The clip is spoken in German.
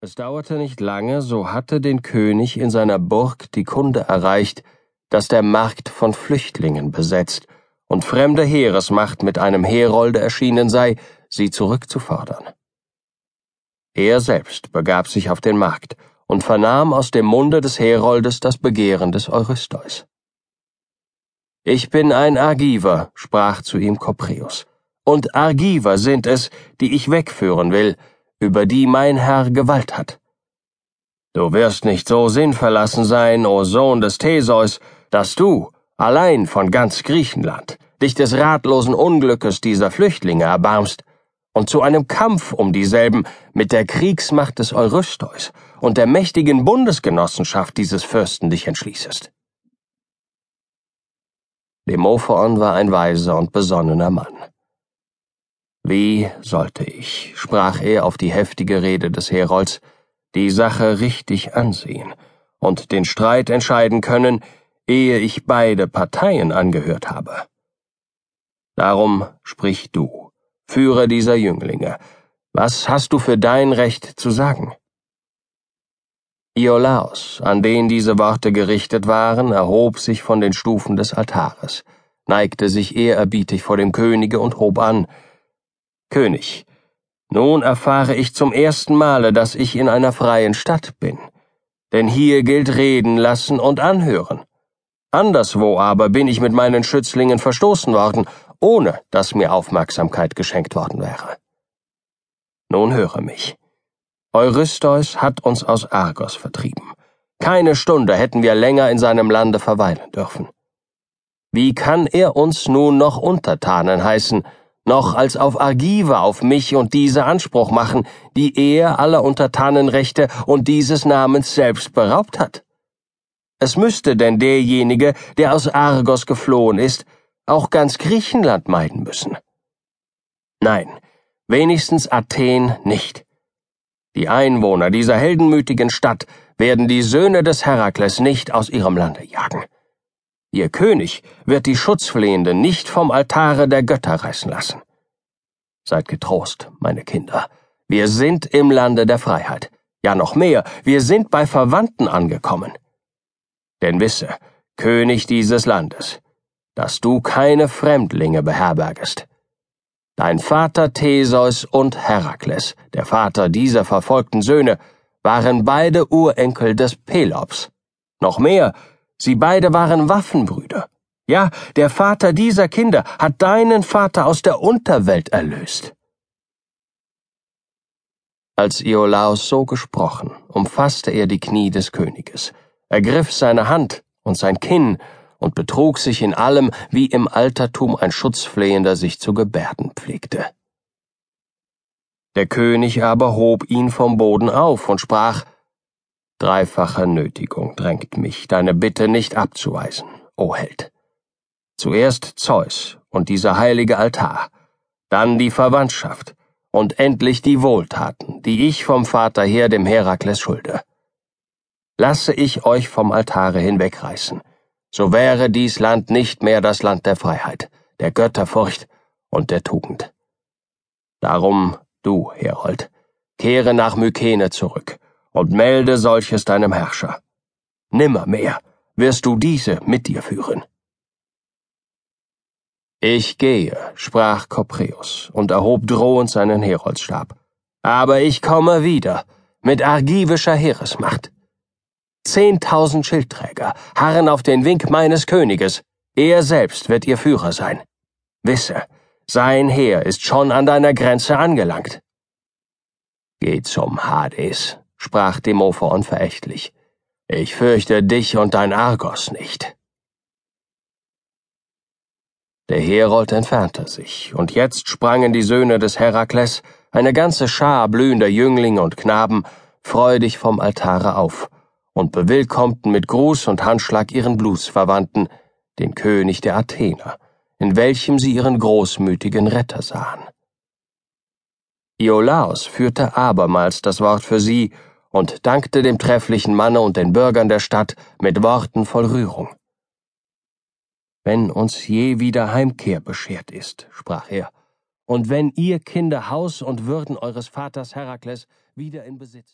Es dauerte nicht lange, so hatte den König in seiner Burg die Kunde erreicht, dass der Markt von Flüchtlingen besetzt und fremde Heeresmacht mit einem Herolde erschienen sei, sie zurückzufordern. Er selbst begab sich auf den Markt und vernahm aus dem Munde des Heroldes das Begehren des Eurystheus. Ich bin ein Argiver, sprach zu ihm Kopreus, und Argiver sind es, die ich wegführen will, über die mein Herr Gewalt hat. Du wirst nicht so sinnverlassen sein, o Sohn des Theseus, dass du, allein von ganz Griechenland, dich des ratlosen Unglückes dieser Flüchtlinge erbarmst und zu einem Kampf um dieselben mit der Kriegsmacht des Eurystheus und der mächtigen Bundesgenossenschaft dieses Fürsten dich entschließest. Demophoon war ein weiser und besonnener Mann. Wie sollte ich, sprach er auf die heftige Rede des Herolds, die Sache richtig ansehen und den Streit entscheiden können, ehe ich beide Parteien angehört habe. Darum sprich du, Führer dieser Jünglinge, was hast du für dein Recht zu sagen? Iolaos, an den diese Worte gerichtet waren, erhob sich von den Stufen des Altares, neigte sich ehrerbietig vor dem Könige und hob an, König, nun erfahre ich zum ersten Male, dass ich in einer freien Stadt bin. Denn hier gilt reden lassen und anhören. Anderswo aber bin ich mit meinen Schützlingen verstoßen worden, ohne dass mir Aufmerksamkeit geschenkt worden wäre. Nun höre mich. Eurystheus hat uns aus Argos vertrieben. Keine Stunde hätten wir länger in seinem Lande verweilen dürfen. Wie kann er uns nun noch Untertanen heißen, noch als auf Argive auf mich und diese Anspruch machen, die er aller Untertanenrechte und dieses Namens selbst beraubt hat. Es müsste denn derjenige, der aus Argos geflohen ist, auch ganz Griechenland meiden müssen. Nein, wenigstens Athen nicht. Die Einwohner dieser heldenmütigen Stadt werden die Söhne des Herakles nicht aus ihrem Lande jagen. Ihr König wird die Schutzflehenden nicht vom Altare der Götter reißen lassen. Seid getrost, meine Kinder. Wir sind im Lande der Freiheit. Ja noch mehr, wir sind bei Verwandten angekommen. Denn wisse, König dieses Landes, dass du keine Fremdlinge beherbergest. Dein Vater Theseus und Herakles, der Vater dieser verfolgten Söhne, waren beide Urenkel des Pelops. Noch mehr, Sie beide waren Waffenbrüder. Ja, der Vater dieser Kinder hat deinen Vater aus der Unterwelt erlöst. Als Iolaus so gesprochen, umfasste er die Knie des Königes, ergriff seine Hand und sein Kinn und betrug sich in allem, wie im Altertum ein Schutzflehender sich zu gebärden pflegte. Der König aber hob ihn vom Boden auf und sprach Dreifache Nötigung drängt mich, deine Bitte nicht abzuweisen, o Held. Zuerst Zeus und dieser heilige Altar, dann die Verwandtschaft und endlich die Wohltaten, die ich vom Vater her dem Herakles schulde. Lasse ich euch vom Altare hinwegreißen, so wäre dies Land nicht mehr das Land der Freiheit, der Götterfurcht und der Tugend. Darum, du, Herold, kehre nach Mykene zurück und melde solches deinem Herrscher. Nimmermehr wirst du diese mit dir führen. Ich gehe, sprach Kopreus und erhob drohend seinen Heroldstab. Aber ich komme wieder, mit argivischer Heeresmacht. Zehntausend Schildträger harren auf den Wink meines Königes, er selbst wird ihr Führer sein. Wisse, sein Heer ist schon an deiner Grenze angelangt. Geh zum Hades, sprach Demophoon verächtlich. Ich fürchte dich und dein Argos nicht. Der Herold entfernte sich, und jetzt sprangen die Söhne des Herakles, eine ganze Schar blühender Jünglinge und Knaben, freudig vom Altare auf und bewillkommten mit Gruß und Handschlag ihren Blutsverwandten, den König der Athener, in welchem sie ihren großmütigen Retter sahen. Iolaos führte abermals das Wort für sie und dankte dem trefflichen Manne und den Bürgern der Stadt mit Worten voll Rührung. Wenn uns je wieder Heimkehr beschert ist, sprach er, und wenn ihr Kinder Haus und Würden eures Vaters Herakles wieder in Besitz